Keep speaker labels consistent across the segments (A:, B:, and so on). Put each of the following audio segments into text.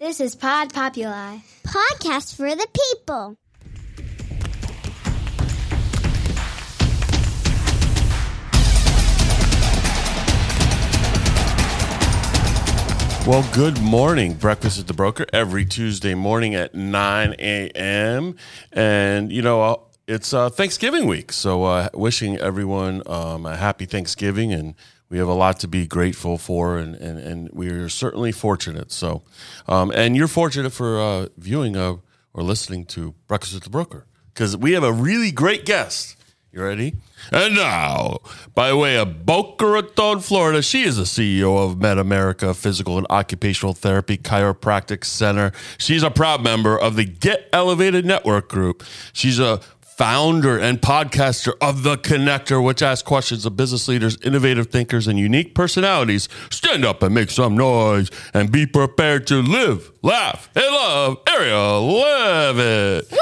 A: This is Pod Populi.
B: Podcast for the people.
C: Well, good morning. Breakfast at the Broker every Tuesday morning at 9 a.m. And, you know, uh, it's uh, Thanksgiving week. So, uh, wishing everyone um, a happy Thanksgiving. And we have a lot to be grateful for. And, and, and we are certainly fortunate. So, um, and you're fortunate for uh, viewing uh, or listening to Breakfast with the Broker because we have a really great guest. You ready? And now, by way of Boca Raton, Florida, she is the CEO of MedAmerica Physical and Occupational Therapy Chiropractic Center. She's a proud member of the Get Elevated Network Group. She's a founder and podcaster of The Connector, which asks questions of business leaders, innovative thinkers, and unique personalities. Stand up and make some noise and be prepared to live, laugh, and love. Arielle Leavitt.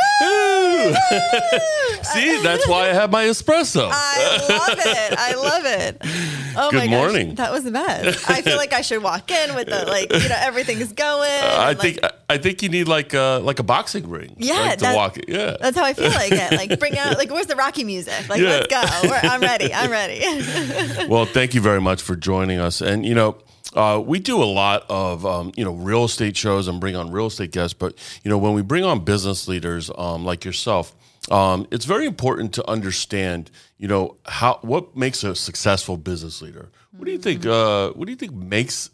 C: See, that's why I have my espresso.
D: I love it. I love it. Oh
C: Good
D: my gosh,
C: morning.
D: that was the best. I feel like I should walk in with the like, you know, everything's going.
C: Uh, I
D: and, like,
C: think I think you need like a like a boxing ring.
D: Yeah,
C: to walk it. Yeah.
D: that's how I feel like it. Like bring out like where's the Rocky music? Like
C: Yeah.
D: let's go. We're, I'm ready. I'm ready.
C: Well, thank you very much for joining us. And you know, uh, we do a lot of um, you know real estate shows and bring on real estate guests. But you know, when we bring on business leaders um, like yourself, um, it's very important to understand you know how what makes a successful business leader. What do you think? Uh, what do you think makes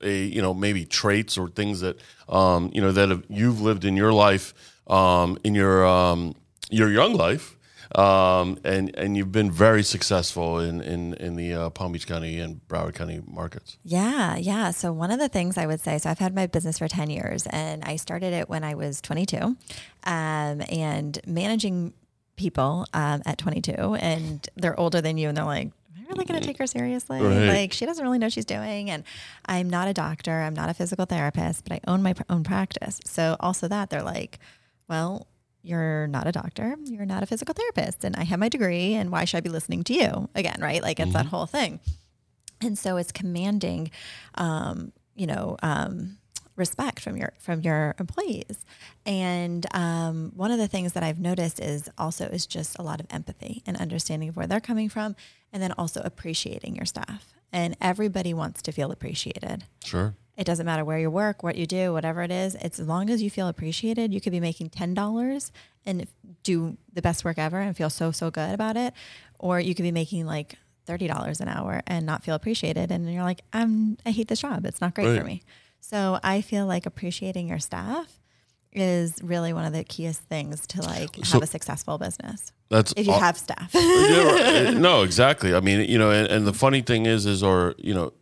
C: a you know maybe traits or things that um, you know that have, you've lived in your life um, in your um, your young life um, and and you've been very successful in in in the uh, Palm Beach County and Broward County markets.
E: Yeah, yeah. So one of the things I would say, so I've had my business for 10 years and I started it when I was 22 um, and managing people um, at 22 and they're older than you and they're like, am I really going to take her seriously?
C: Right.
E: Like she doesn't really know what she's doing. And I'm not a doctor. I'm not a physical therapist, but I own my pr- own practice. So also that they're like, well, you're not a doctor, you're not a physical therapist, and I have my degree, and why should I be listening to you again? Right? Like it's that whole thing. And so it's commanding, um, you know, um, respect from your from your employees. And um, one of the things that I've noticed is also is just a lot of empathy and understanding of where they're coming from, and then also appreciating your staff. And everybody wants to feel appreciated.
C: Sure.
E: It doesn't matter where you work, what you do, whatever it is. It's as long as you feel appreciated, you could be making ten dollars and do the best work ever and feel so so good about it, or you could be making like thirty dollars an hour and not feel appreciated, and you're like, I'm I hate this job. It's not great
C: Right.
E: for me. So I feel like appreciating your staff is really one of the keyest things to like
C: So-
E: have a successful business
C: That's
E: if you have staff.
C: Yeah, no, exactly. I mean, you know, and, and the funny thing is, is or you know,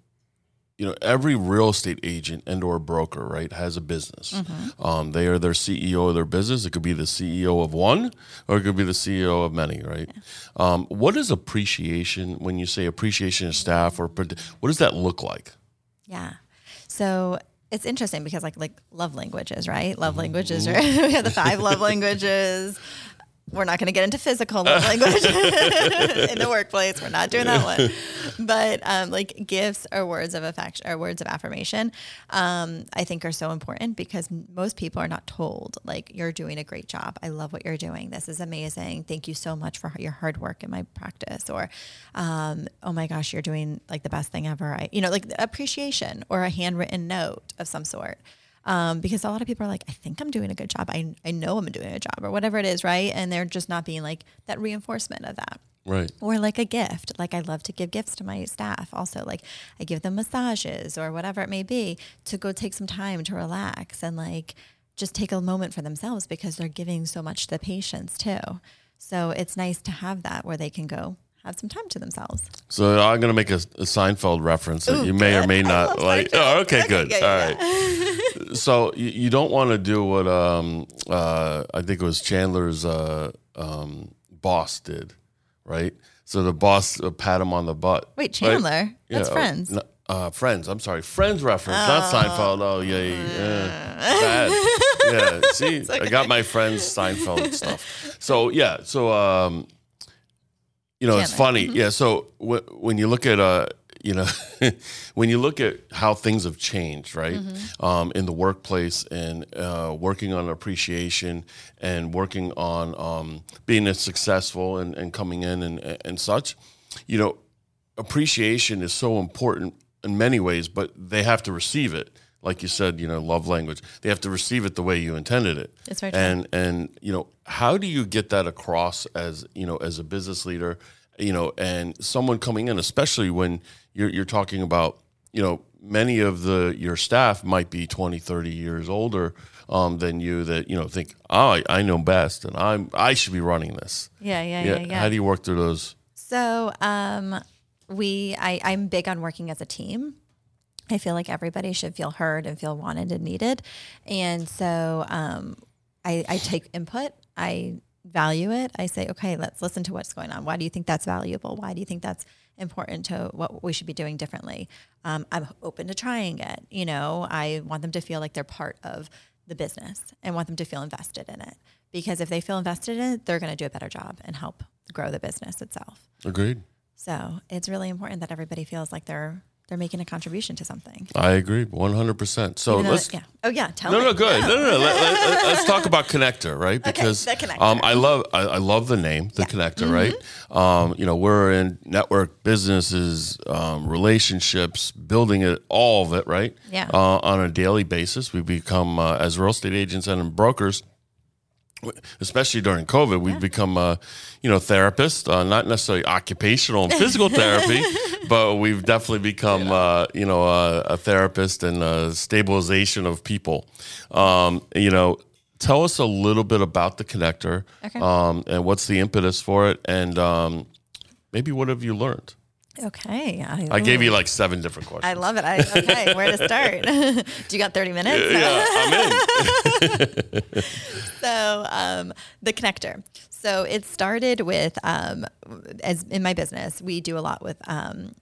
C: you know, every real estate agent and or broker, right, has a business.
E: Mm-hmm.
C: Um, they are their CEO of their business. It could be the CEO of one, or it could be the CEO of many, right? Um, what is appreciation when you say appreciation of staff, or what does that look like?
E: Yeah. So it's interesting because like like love languages, right? Love languages are we have the five love languages. We're not going to get into physical love language in the workplace. We're not doing that one. But um, like gifts or words of affection or words of affirmation, um, I think are so important because most people are not told like you're doing a great job. I love what you're doing. This is amazing. Thank you so much for your hard work in my practice. Or, um, oh my gosh, you're doing like the best thing ever. I, you know, like appreciation or a handwritten note of some sort. Um, because a lot of people are like, I think I'm doing a good job. I, I know I'm doing a job or whatever it is, right? And they're just not being like that reinforcement of that
C: Right.
E: or like a gift. Like I love to give gifts to my staff. Also, like I give them massages or whatever it may be to go take some time to relax and like just take a moment for themselves because they're giving so much to the patients too. So it's nice to have that where they can go have some time to themselves.
C: So I'm going to make a, a Seinfeld reference that you may or may not like. Oh, okay, good.
D: yeah,
C: All
D: yeah,
C: right. so you, you don't want to do what um, uh, I think it was Chandler's uh, um, boss did, right? So the boss uh, pat him on the butt.
E: Wait,
C: right?
E: Chandler? That's
C: oh,
E: friends.
C: no, uh, friends. I'm sorry, Friends reference, not Seinfeld. Oh yeah, yeah, yeah. Yeah, see, I got my friends Seinfeld stuff. So yeah, so um, you know, it's
E: Chandler.
C: funny. Yeah, so w- when you look at uh, you know, when you look at how things have changed, right, um, in the workplace and uh, working on appreciation and working on um, being as successful and, and coming in and, and such, you know, appreciation is so important in many ways, but they have to receive it. Like you said, you know, love language. They have to receive it the way you intended it.
E: It's very true.
C: And and you know, how do you get that across as you know as a business leader, you know, and someone coming in, especially when you're you're talking about you know many of the your staff might be 20 30 years older um, than you that you know think oh I, I know best and i'm i should be running this
E: Yeah, yeah, yeah, yeah.
C: how do you work through those
E: So um, we, I, I'm big on working as a team. I feel like everybody should feel heard and feel wanted and needed, and so um, I, I take input. I value it. I say, okay, let's listen to what's going on. Why do you think that's valuable? Why do you think that's important to what we should be doing differently? Um, I'm open to trying it. You know, I want them to feel like they're part of the business and want them to feel invested in it. Because if they feel invested in it, they're going to do a better job and help grow the business itself.
C: agreed
E: So it's really important that everybody feels like they're they're making a contribution to something.
C: i agree 100% so let's
E: that- yeah. Oh yeah. Tell
C: No,
E: me.
C: no, good. No, no, no. Let, let, us talk about connector, right? Because
D: the Connector.
C: Um, I love, I, I love the name, the connector, right? Um, you know, we're in network businesses, um, relationships, building it, all of it, right?
E: Yeah.
C: Uh, on a daily basis, we become uh, as real estate agents and brokers. Especially during COVID, we've become, uh, you know, therapists. Uh, not necessarily occupational and physical therapy, but we've definitely become, uh, you know, uh, a therapist and stabilization of people. Um, you know, tell us a little bit about the connector
E: Okay.
C: um, and what's the impetus for it, and um, maybe what have you learned?
E: Okay. I,
C: I gave you like seven different questions.
E: I love it. I, okay, where to start? Do you got 30 minutes?
C: Yeah, I'm in.
E: So um, the connector. So it started with um, as in my business, we do a lot with um,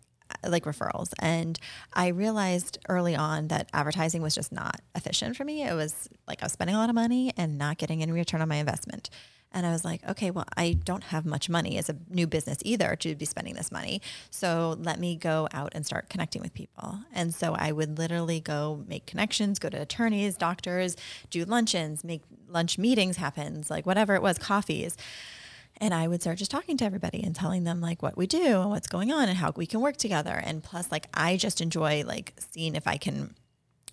E: like referrals, and I realized early on that advertising was just not efficient for me. It was like I was spending a lot of money and not getting any return on my investment. And I was like, okay, well, I don't have much money as a new business either to be spending this money. So let me go out and start connecting with people. And so I would literally go make connections, go to attorneys, doctors, do luncheons, make lunch meetings happen, like whatever it was, coffees. And I would start just talking to everybody and telling them like what we do and what's going on and how we can work together. And plus, like I just enjoy like seeing if I can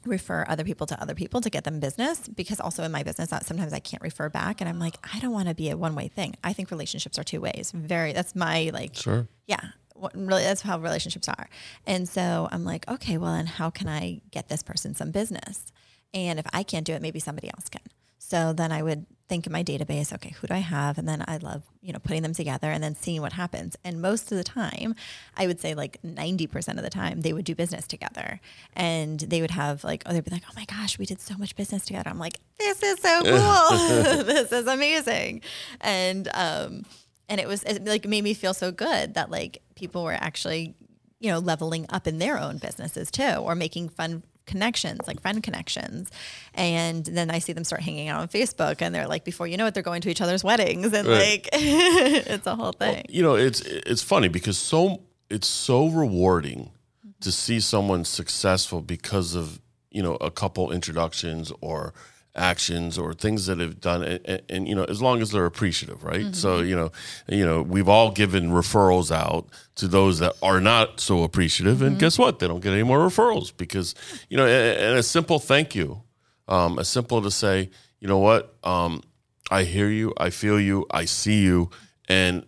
E: refer other people to other people to get them business because also in my business sometimes I can't refer back and I'm like I don't want to be a one way thing. I think relationships are two ways. Very that's my like
C: Sure.
E: yeah what, really that's how relationships are and so i'm like okay well then how can i get this person some business and if i can't do it maybe somebody else can so then i would think in my database okay who do i have? And then i love you know putting them together and then seeing what happens. And most of the time i would say like 90% of the time they would do business together. And they would have like oh they'd be like oh my gosh we did so much business together. I'm like this is so cool. This is amazing. And um and it was it like made me feel so good that like people were actually you know leveling up in their own businesses too or making fun connections like friend connections and then i see them start hanging out on facebook and they're like before you know it they're going to each other's weddings and
C: Right.
E: like it's a whole thing
C: you know it's it's funny because so it's so rewarding to see someone successful because of you know a couple introductions or actions or things that have done and, and, you know as long as they're appreciative right? So you know you know we've all given referrals out to those that are not so appreciative and guess what? They don't get any more referrals because you know and, and a simple thank you um, a simple to say you know what? Um, i hear you i feel you i see you and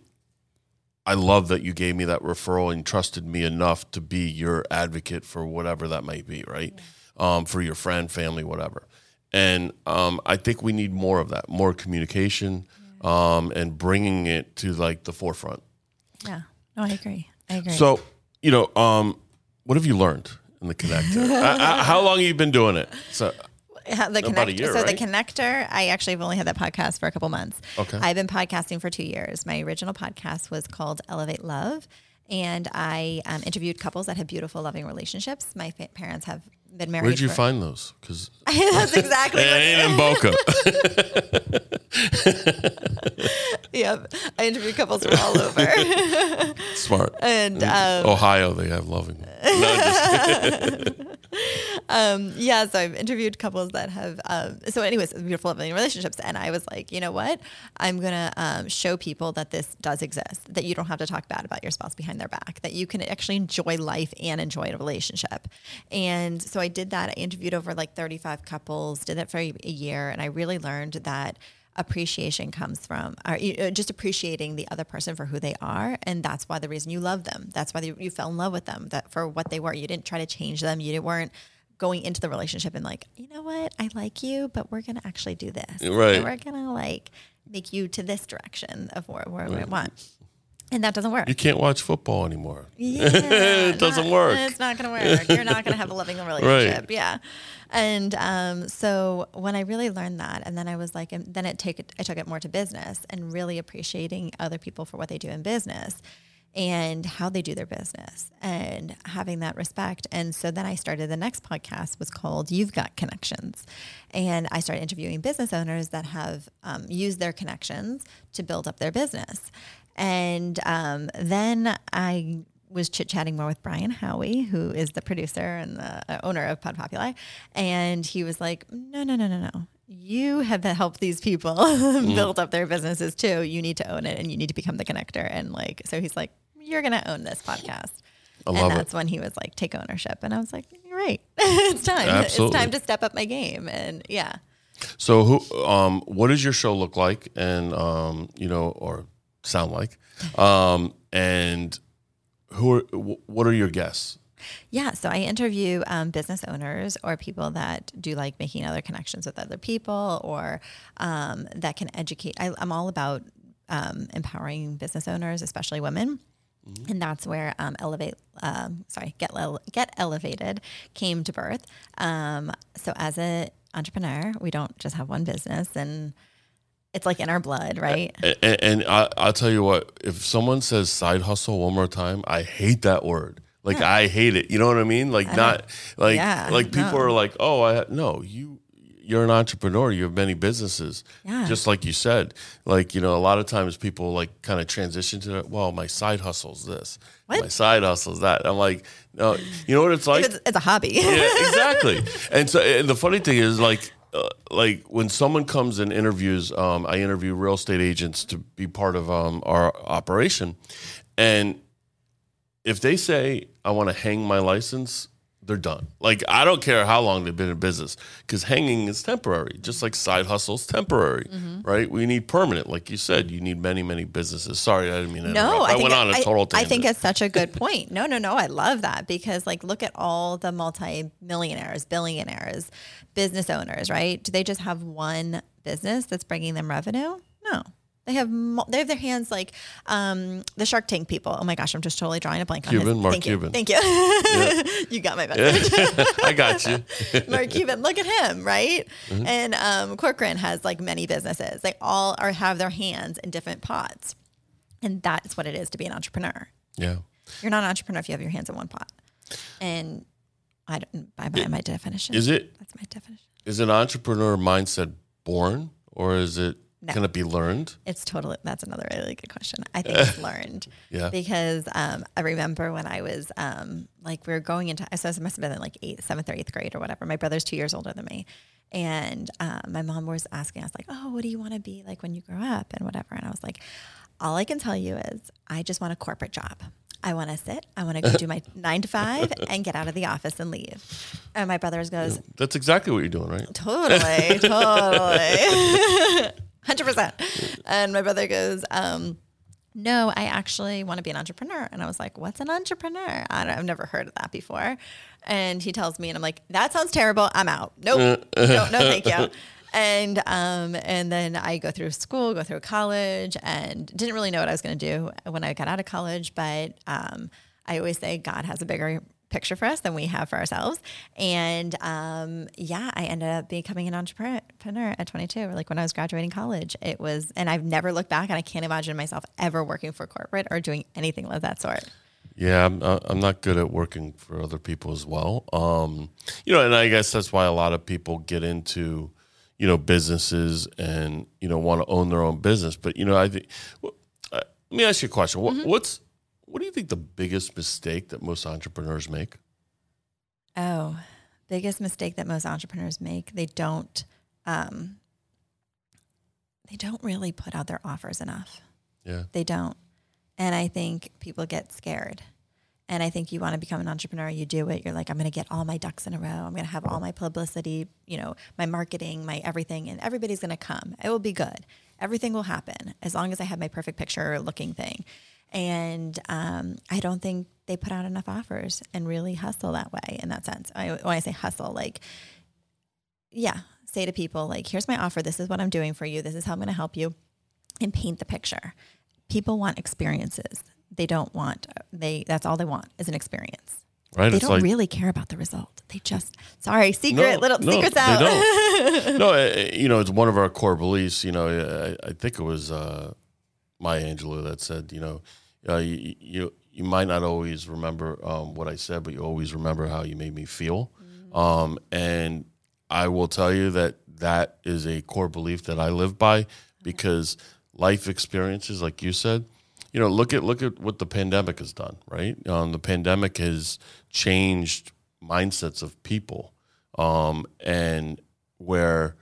C: I love that you gave me that referral and trusted me enough to be your advocate for whatever that might be, right? Um, for your friend, family, whatever. And um, I think we need more of that, more communication, um, and bringing it to like the forefront.
E: yeah no i agree i agree
C: So, you know, um, what have you learned in the connector? Uh, uh, how long have you been doing it? So,
E: the
C: About
E: connector.
C: year,
E: so the connector, I actually have only had that podcast for a couple months.
C: Okay.
E: I've been podcasting for two years. My original podcast was called Elevate Love, and I um, interviewed couples that have beautiful, loving relationships. My fa- parents have been married.
C: where'd you
E: for-
C: find those? Because
E: That's exactly.
C: it ain't in Boca.
E: yep. I interviewed couples from all over.
C: Smart.
E: and um,
C: Ohio, they have loving. No,
E: um, yeah, so I've interviewed couples that have. Um, so, anyways, beautiful loving relationships, and I was like, you know what? I'm gonna um, show people that this does exist. That you don't have to talk bad about your spouse behind their back. That you can actually enjoy life and enjoy a relationship. And so I did that. I interviewed over like 35 couples. Did that for a year, and I really learned that appreciation comes from or uh, just appreciating the other person for who they are and that's why the reason you love them that's why you, fell in love with them that for what they were you didn't try to change them you weren't going into the relationship and like you know what i like you but we're gonna actually do this
C: Right.
E: we're gonna like make you to this direction of where, where we want and that doesn't work
C: you can't watch football anymore.
E: yeah,
C: It doesn't
E: not-
C: work.
E: It's not going to work. You're not going to have a loving relationship. Right. Yeah. And um, so when I really learned that, and then I was like, and then it take it, I took it more to business and really appreciating other people for what they do in business and how they do their business and having that respect. And so then I started the next podcast was called You've Got Connections. And I started interviewing business owners that have um, used their connections to build up their business. And um, then I was chit chatting more with Brian Howie, who is the producer and the uh, owner of Pod Populi. And he was like, no, no, no, no, no. You have helped these people build up their businesses too. You need to own it and you need to become the connector. And like, so he's like, you're going to own this podcast.
C: I
E: and
C: love it.
E: that's when he was like, take ownership. And I was like, you're right. it's time.
C: Absolutely.
E: It's time to step up my game. And yeah.
C: So, who, um, what does your show look like, and um, you know, or sound like, um, and who are, what are your guests?
E: Yeah, so I interview um, business owners or people that do like making other connections with other people or um, that can educate. I, I'm all about um, empowering business owners, especially women. And that's where um, elevate, um, sorry, get Ele- get elevated came to birth. Um, so as an entrepreneur, we don't just have one business, and it's like in our blood, right?
C: And, and I, I'll tell you what, if someone says side hustle one more time, I hate that word. Like I hate it. You know what I mean? Like not like
E: Yeah,
C: like people
E: no.
C: are like, oh, I no, you you're an entrepreneur. You have many businesses.
E: Yeah.
C: Just like you said, like you know, a lot of times people like kind of transition to well, my side hustle's this,
E: What?
C: my side hustle's that. I'm like, no, you know what it's like?
E: It's, it's a hobby.
C: yeah, exactly. And so, and the funny thing is, like, uh, like when someone comes and interviews, um, I interview real estate agents to be part of um, our operation, and if they say I want to hang my license, they're done. Like I don't care how long they've been in business because hanging is temporary, just like side hustles temporary,
E: Mm-hmm.
C: right? We need permanent, like you said. You need many, many businesses. Sorry, I didn't mean to
E: No,
C: interrupt.
E: I,
C: I, went on a total
E: I,
C: tangent.
E: think it's such a good point. No, no, no. I love that because, like, look at all the multi-millionaires, billionaires, business owners. Right? Do they just have one business that's bringing them revenue? No. They have they have their hands like um, the Shark Tank people. Oh my gosh, I'm just totally drawing a blank on
C: Cuban,
E: his.
C: Mark
E: Thank
C: Cuban.
E: You. Thank you. you got my message.
C: I got you.
E: Mark Cuban, look at him, right?
C: Mm-hmm.
E: And um, Corcoran has like many businesses. They all are have their hands in different pots, and that's what it is to be an entrepreneur.
C: Yeah.
E: You're not an entrepreneur if you have your hands in one pot. And I don't by my, my definition.
C: Is it
E: That's my definition.
C: Is an entrepreneur mindset born or is it
E: No.
C: going to be learned?
E: It's totally that's another really good question. I think it's learned.
C: Yeah.
E: Because um, I remember when I was um, like we were going into so I must have been in like eighth, seventh or eighth grade or whatever. My brother's two years older than me. And um, my mom was asking us like, "Oh, what do you want to be like when you grow up?" and whatever. And I was like, "All I can tell you is I just want a corporate job. I want to sit. I want to go do my nine to five and get out of the office and leave." And my brother goes,
C: That's exactly what you're doing, right?
E: Totally, totally. 100%. And my brother goes, um, no, I actually want to be an entrepreneur. And I was like, what's an entrepreneur? I don't, I've never heard of that before. And he tells me, and I'm like, that sounds terrible. I'm out. Nope. no, no, thank you. And um, and then I go through school, go through college, and didn't really know what I was going to do when I got out of college. But um, I always say God has a bigger picture for us than we have for ourselves. And um, yeah, I ended up becoming an entrepreneur at 22. Like when I was graduating college, it was, and I've never looked back, and I can't imagine myself ever working for corporate or doing anything of that sort.
C: Yeah, I'm, uh, I'm not good at working for other people as well. Um, you know, and I guess that's why a lot of people get into, you know, businesses and you know want to own their own business. But you know, I think. Well, uh, let me ask you a question. What, What's what do you think the biggest mistake that most entrepreneurs make?
E: Oh, biggest mistake that most entrepreneurs make, they don't um they don't really put out their offers enough.
C: Yeah.
E: They don't. And I think people get scared. And I think you want to become an entrepreneur, you do it. You're like, I'm going to get all my ducks in a row. I'm going to have all my publicity, you know, my marketing, my everything, and everybody's going to come. It will be good. Everything will happen as long as I have my perfect picture looking thing. And um, I don't think they put out enough offers and really hustle that way in that sense. I, when I say hustle, like, yeah, say to people, like, here's my offer. This is what I'm doing for you. This is how I'm going to help you and paint the picture. People want experiences. They don't want they that's all they want is an experience.
C: Right.
E: They don't
C: like
E: really care about the result. They just sorry, secret little
C: no,
E: secrets
C: they
E: out.
C: don't. no, uh, you know, it's one of our core beliefs. You know, I, I think it was uh, Maya Angelou that said, you know, uh, you, you you might not always remember um, what I said, but you always remember how you made me feel. Um, and I will tell you that that is a core belief that I live by because life experiences, like you said, you know, look at look at what the pandemic has done, right? Um, the pandemic has changed mindsets of people, um, and where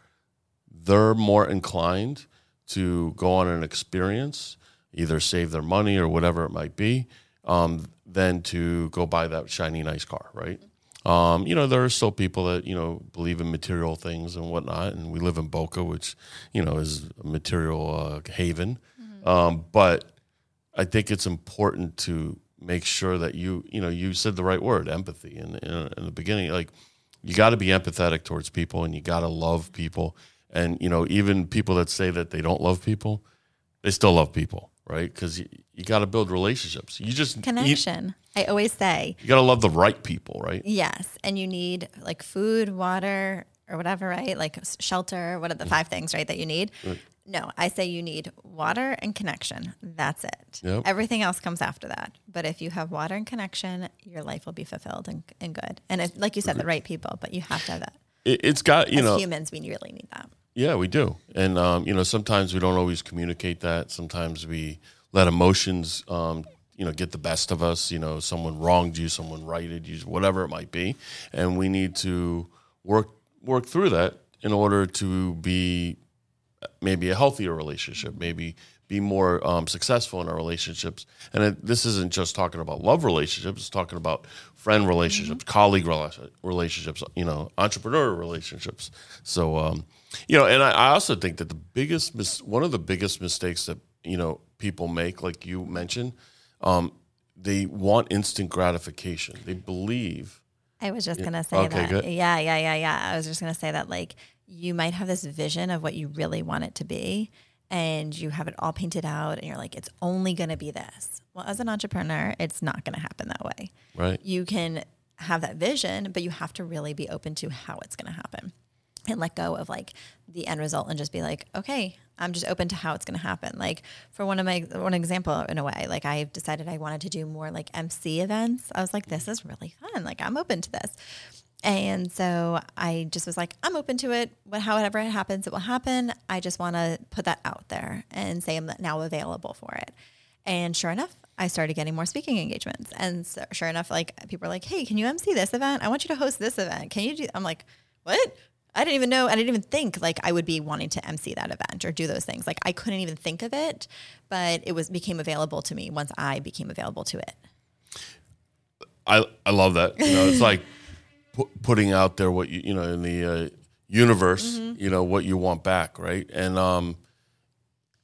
C: they're more inclined to go on an experience, either save their money or whatever it might be, um, than to go buy that shiny nice car, right? Um, you know, there are still people that you know believe in material things and whatnot, and we live in Boca, which you know is a material uh, haven. Um, but I think it's important to make sure that you, you know, you said the right word, empathy, in, in, in the beginning. Like, you got to be empathetic towards people, and you got to love people. And you know, even people that say that they don't love people, they still love people, right? Because you, you got to build relationships. You just you-
E: Connection. I always say,
C: You, got to love the right people, right?
E: yes. And you need like food, water, or whatever, right? Like shelter. What are the mm. five things, right, that you need? No, I say you need water and connection. That's it.
C: Yep.
E: Everything else comes after that. But if you have water and connection, your life will be fulfilled and, and good. And if, like you said, the right people, but you have to have that.
C: It, it's got you
E: As
C: know,
E: humans, we really need that.
C: Yeah, we do. And, um, you know, sometimes we don't always communicate that. Sometimes we let emotions, um, you know, get the best of us. You know, someone wronged you, someone righted you, whatever it might be. And we need to work, work through that in order to be maybe a healthier relationship, maybe be more um, successful in our relationships. And it, this isn't just talking about love relationships; it's talking about friend relationships, colleague rela- relationships, you know, entrepreneur relationships. So, um, you know, and I, I also think that the biggest, mis- one of the biggest mistakes that you know people make, like you mentioned, um, they want instant gratification. They believe.
E: I was just gonna say
C: Okay,
E: that.
C: good.
E: Yeah, yeah, yeah, yeah. I was just gonna say that like you might have this vision of what you really want it to be and you have it all painted out and you're like, it's only gonna be this. Well, as an entrepreneur, it's not gonna happen that way.
C: Right.
E: You can have that vision, but you have to really be open to how it's gonna happen. And let go of like the end result and just be like, okay, I'm just open to how it's going to happen. Like for one of my one example in a way, like I decided I wanted to do more like MC events. I was like, this is really fun. Like I'm open to this. And so I just was like, I'm open to it. But however it happens, it will happen. I just want to put that out there and say I'm now available for it. And sure enough, I started getting more speaking engagements. And so, sure enough, like people are like, "Hey, can you MC this event? I want you to host this event. Can you do?" I'm like, "What?" I didn't even know. I didn't even think like I would be wanting to MC that event or do those things. Like I couldn't even think of it, but it was became available to me once I became available to it.
C: I I love that. You know, it's like pu- putting out there what you you know in the uh, universe. You know what you want back, right? And um,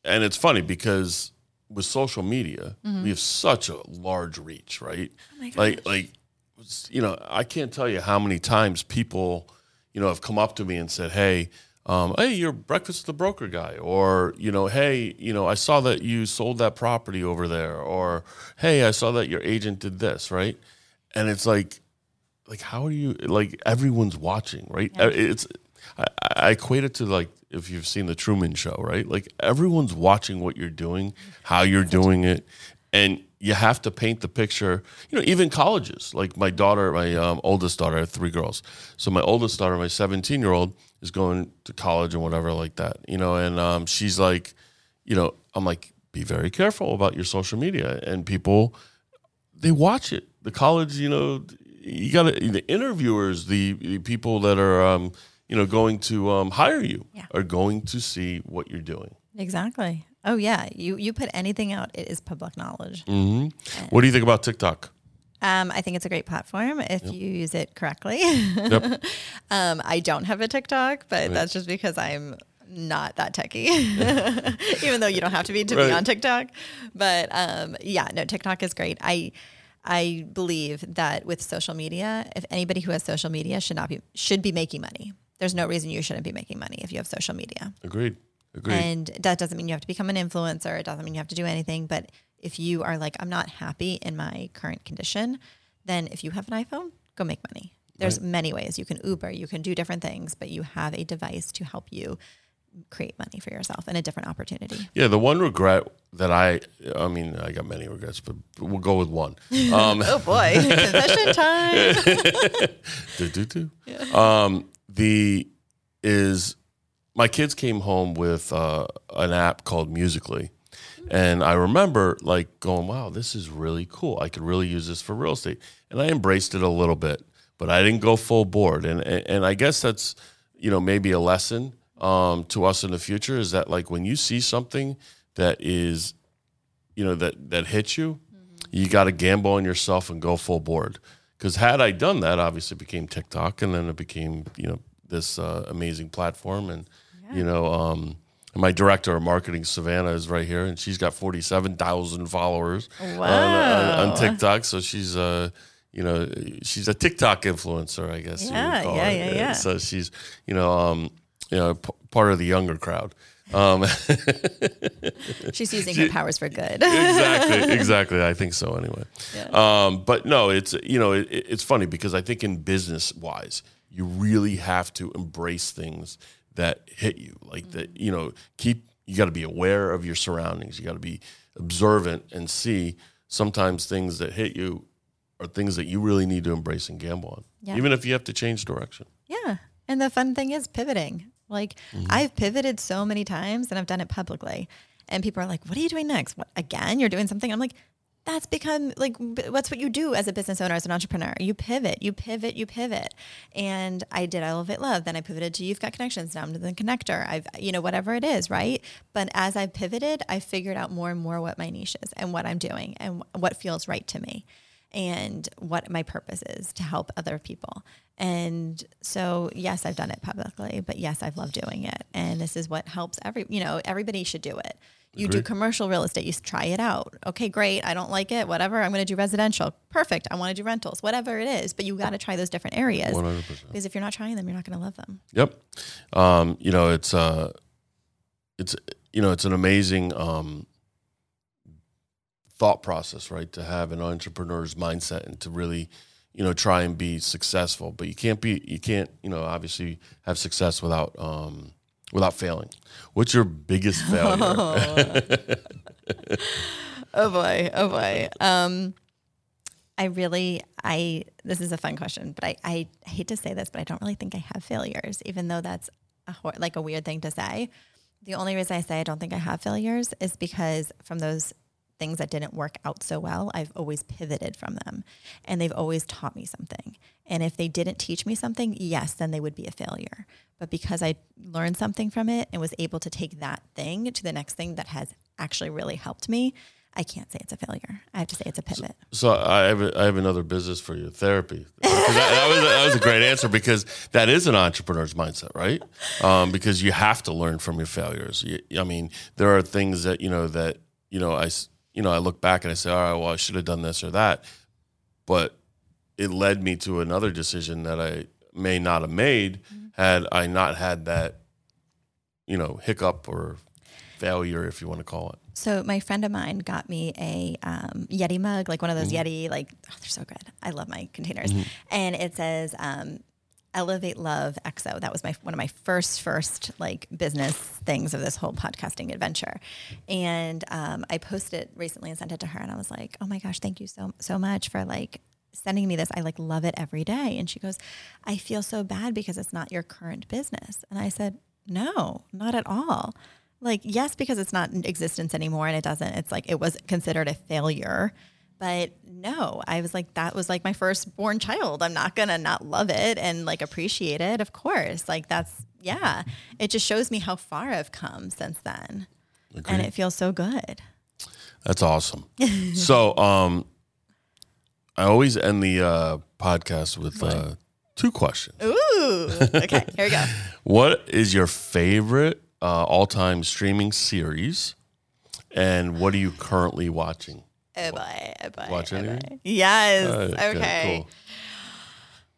C: and it's funny because with social media, we have such a large reach, right? like like you know, I can't tell you how many times people you know have come up to me and said, "Hey." Um, hey, you're breakfast with the broker guy, or you know, hey, you know, I saw that you sold that property over there, or hey, I saw that your agent did this, right? And it's like, like how are you like everyone's watching right? Uh, it's I, I equate it to like if you've seen the truman show right? Like everyone's watching what you're doing how you're doing it and you have to paint the picture you know even colleges. Like my daughter my um, oldest daughter i have three girls. So my oldest daughter my 17 year old is going to college and whatever like that, you know, and um, she's like, you know, I'm like, be very careful about your social media, and people they watch it. The college, you know, you got the interviewers, the, the people that are, um, you know, going to um, hire you
E: Yeah.
C: are going to see what you're doing.
E: Exactly. Oh yeah. You you put anything out, it is public knowledge.
C: hmm What do you think about TikTok?
E: Um, I think it's a great platform if you use it correctly.
C: Yep.
E: um, I don't have a TikTok, but that's just because I'm not that techie, even though you don't have to be to
C: Right.
E: be on TikTok. But um, yeah, no, TikTok is great. I I believe that with social media, if anybody who has social media should not be should be making money. There's no reason you shouldn't be making money if you have social media.
C: Agreed. Agreed.
E: And that doesn't mean you have to become an influencer. It doesn't mean you have to do anything. But if you are like, I'm not happy in my current condition, then if you have an iPhone, go make money. There's many ways you can Uber, you can do different things, but you have a device to help you create money for yourself and a different opportunity.
C: Yeah, the one regret that I, I mean, I got many regrets, but we'll go with one. Um,
E: Oh boy, confession time.
C: do, do, do. Um, the is my kids came home with uh, an app called Musically, and I remember like going, "Wow, this is really cool. I could really use this for real estate." And I embraced it a little bit, but I didn't go full board. And and, and I guess that's you know maybe a lesson um, to us in the future is that like when you see something that is you know that that hits you, you got to gamble on yourself and go full board. Because had I done that, obviously it became TikTok, and then it became you know this uh, amazing platform, and you know um, my director of marketing Savannah is right here, and she's got forty seven thousand followers on, on, on TikTok. So she's uh you know she's a TikTok influencer, I guess. you would
E: Yeah,
C: call
E: yeah, yeah, yeah.
C: So she's you know um you know p- part of the younger crowd. Um,
E: She's using her powers for good.
C: exactly, exactly. I think so anyway. Um, but no, it's you know it, it's funny because I think in business wise, you really have to embrace things that hit you. Like that, you know, keep you got to be aware of your surroundings. You got to be observant and see sometimes things that hit you are things that you really need to embrace and gamble on,
E: Yeah.
C: even if you have to change direction.
E: Yeah. And the fun thing is pivoting. Like mm-hmm. I've pivoted so many times and I've done it publicly. And people are like, what are you doing next? What, again, you're doing something. I'm like, that's become like, what's what you do as a business owner, as an entrepreneur. You pivot, you pivot, you pivot. And I did Elevate Love. Then I pivoted to You've Got Connections. Now I'm to the connector. I've, you know, whatever it is, right? But as I've pivoted, I figured out more and more what my niche is and what I'm doing and what feels right to me and what my purpose is to help other people. And so, yes, I've done it publicly, but yes, I've loved doing it. And this is what helps every, you know, everybody should do it. You do commercial real estate, you try it out. Okay, great. I don't like it. Whatever. I'm going to do residential. Perfect. I want to do rentals, whatever it is. But you got to try those different areas
C: 100%.
E: because if you're not trying them, you're not going to love them.
C: Yep. Um, you know, it's uh it's you know, it's an amazing um thought process, right? To have an entrepreneur's mindset and to really, you know, try and be successful. But you can't be you can't, you know, obviously have success without um without failing. What's your biggest failure?
E: Oh boy. Oh boy. Um, I really, I, this is a fun question, but I, I hate to say this, but I don't really think I have failures, even though that's a, hor- like a weird thing to say. The only reason I say I don't think I have failures is because from those things that didn't work out so well, I've always pivoted from them and they've always taught me something. And if they didn't teach me something, yes, then they would be a failure. But because I learned something from it and was able to take that thing to the next thing that has actually really helped me, I can't say it's a failure. I have to say it's a pivot.
C: So I have a, I have another business for you, therapy. That, that was a, that was a great answer because that is an entrepreneur's mindset, right? Um, because you have to learn from your failures. You, I mean, there are things that you know that you know I you know I look back and I say, all right, well I should have done this or that, but it led me to another decision that I may not have made had I not had that you know hiccup or failure, if you want to call it.
E: So my friend of mine got me a um, Yeti mug, like one of those Yeti, like oh, they're so good. I love my containers, and it says um, "Elevate Love EXO." That was my one of my first first like business things of this whole podcasting adventure, and um, I posted it recently and sent it to her, and I was like, "Oh my gosh, thank you so so much for like." sending me this. I like love it every day. And she goes, I feel so bad because it's not your current business. And I said, No, not at all. Like, yes, because it's not in existence anymore and it doesn't, it's like it was considered a failure. But no, I was like, that was like my firstborn child. I'm not gonna not love it and like appreciate it. Of course. Like, that's, yeah. It just shows me how far I've come since then. And it feels so good.
C: That's awesome. so, um, I always end the uh, podcast with uh, two questions.
E: Ooh. Okay, here we go.
C: What is your favorite uh, all-time streaming series, and what are you currently watching?
E: Oh boy, oh boy.
C: Watch
E: oh
C: anything?
E: Yes.
C: Uh,
E: okay.
C: cool.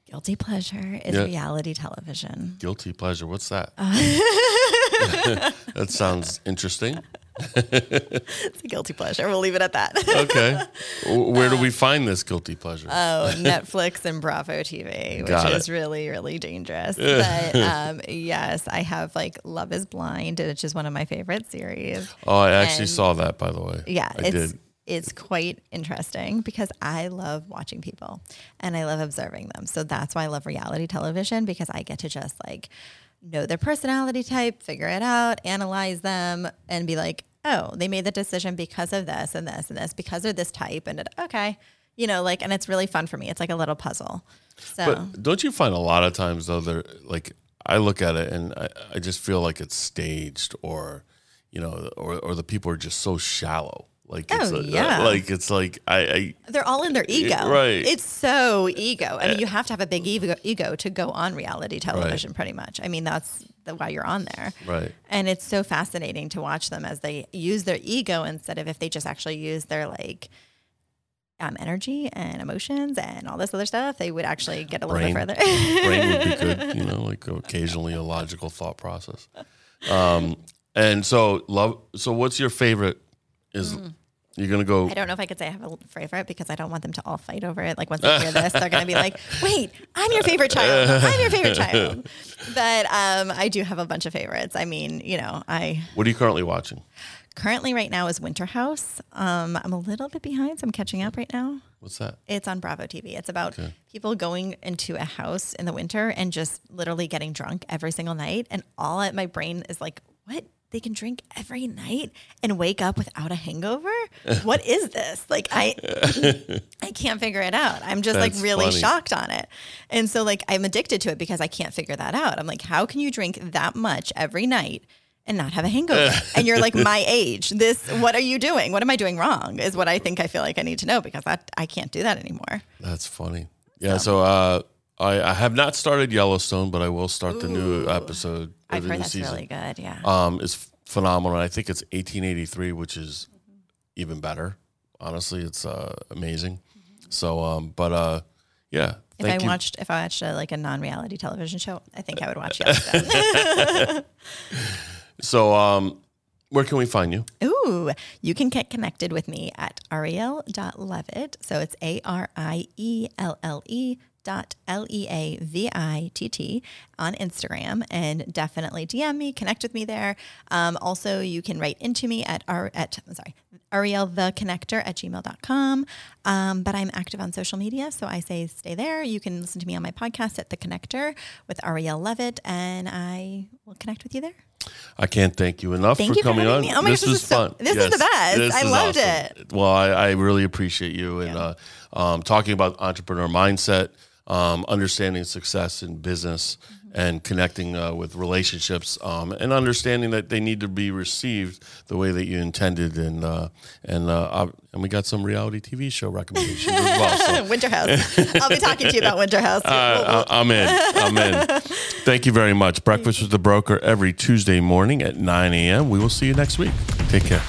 E: Guilty pleasure is
C: Yeah.
E: reality television.
C: Guilty pleasure. What's that?
E: Uh.
C: that sounds interesting.
E: It's a guilty pleasure. We'll leave it at that.
C: Okay. Where do we find this guilty pleasure?
E: Oh, Netflix and Bravo TV, which
C: Got it.
E: is really, really dangerous. But um, yes, I have like Love is Blind, which is one of my favorite series.
C: oh, I actually
E: and-
C: saw that, by the way.
E: Yeah,
C: I
E: it's
C: did.
E: It's quite interesting because I love watching people and I love observing them. So that's why I love reality television because I get to just like know their personality type, figure it out, analyze them, and be like, oh, they made the decision because of this and this and this because of this type, and it, okay, you know, like, and it's really fun for me. It's like a little puzzle. So
C: But don't you find a lot of times though they're like I look at it and I, I just feel like it's staged or you know or or the people are just so shallow. Like it's
E: Oh,
C: a-
E: yeah.
C: like it's like I, I
E: they're all in their ego.
C: right.
E: It's so ego. I mean, you have to have a big ego, ego to go on reality television, pretty much. I mean, that's the, why you're on there.
C: right.
E: And it's so fascinating to watch them as they use their ego instead of if they just actually use their like um, energy and emotions and all this other stuff, they would actually get a little
C: Brain.
E: bit further.
C: Brain would be good, you know, like occasionally a logical thought process. Um and so love so what's your favorite is you're gonna go
E: Mm. I don't know if I could say I have a favorite because I don't want them to all fight over it. Like once they hear this, they're to be like, "Wait, I'm your favorite child. I'm your favorite child." But um, I do have a bunch of favorites. I mean, you know, I
C: what are you currently watching?
E: currently right now is Winter House. Um, I'm a little bit behind, so I'm catching up right now.
C: What's that?
E: It's on Bravo TV. It's about people going into a house in the winter and just literally getting drunk every single night. And all at my brain is like, what? They can drink every night and wake up without a hangover? what is this? Like I I can't figure it out. I'm just
C: That's
E: like really
C: funny.
E: shocked on it. And so like I'm addicted to it because I can't figure that out. I'm like, how can you drink that much every night? And not have a hangover, and you're like my age. This, what are you doing? What am I doing wrong? Is what I think I feel like I need to know because that I can't do that anymore.
C: That's funny. Yeah, so uh I, I have not started Yellowstone, but I will start the new episode.
E: I've heard that's
C: season.
E: really good. Yeah.
C: um, is phenomenal. I think it's 1883, which is even better. Honestly, it's uh, amazing. So, um, but uh, yeah,
E: if I
C: you.
E: watched, if I watched a, like a non-reality television show, I think I would watch Yellowstone.
C: so, um, where can we find you?
E: Ooh, you can get connected with me at arielle.leavitt. So it's A R I E L L E dot L E A V I T T on Instagram and definitely DM me, connect with me there. Um, also, you can write into me at our at I'm sorry, Arielle the connector at gmail.com. Um, but I'm active on social media, so I say stay there. You can listen to me on my podcast at The Connector with Arielle Leavitt, and I will connect with you there.
C: I can't thank you enough
E: Thank
C: for
E: you
C: coming
E: having
C: on.
E: me. Oh my
C: this
E: gosh, this is so-
C: fun.
E: this is the best. I loved
C: awesome.
E: it.
C: Well, I, I really appreciate you and uh, um, talking about entrepreneur mindset, um, understanding success in business,
E: Mm-hmm.
C: and connecting uh, with relationships, um, and understanding that they need to be received the way that you intended. And uh, and uh, and we got some reality TV show recommendations as well. So.
E: Winter House. I'll be talking to you about Winter House.
C: Uh, I'm in. I'm in. Thank you very much. Breakfast with the Broker every Tuesday morning at 9 a.m. We will see you next week. Take care.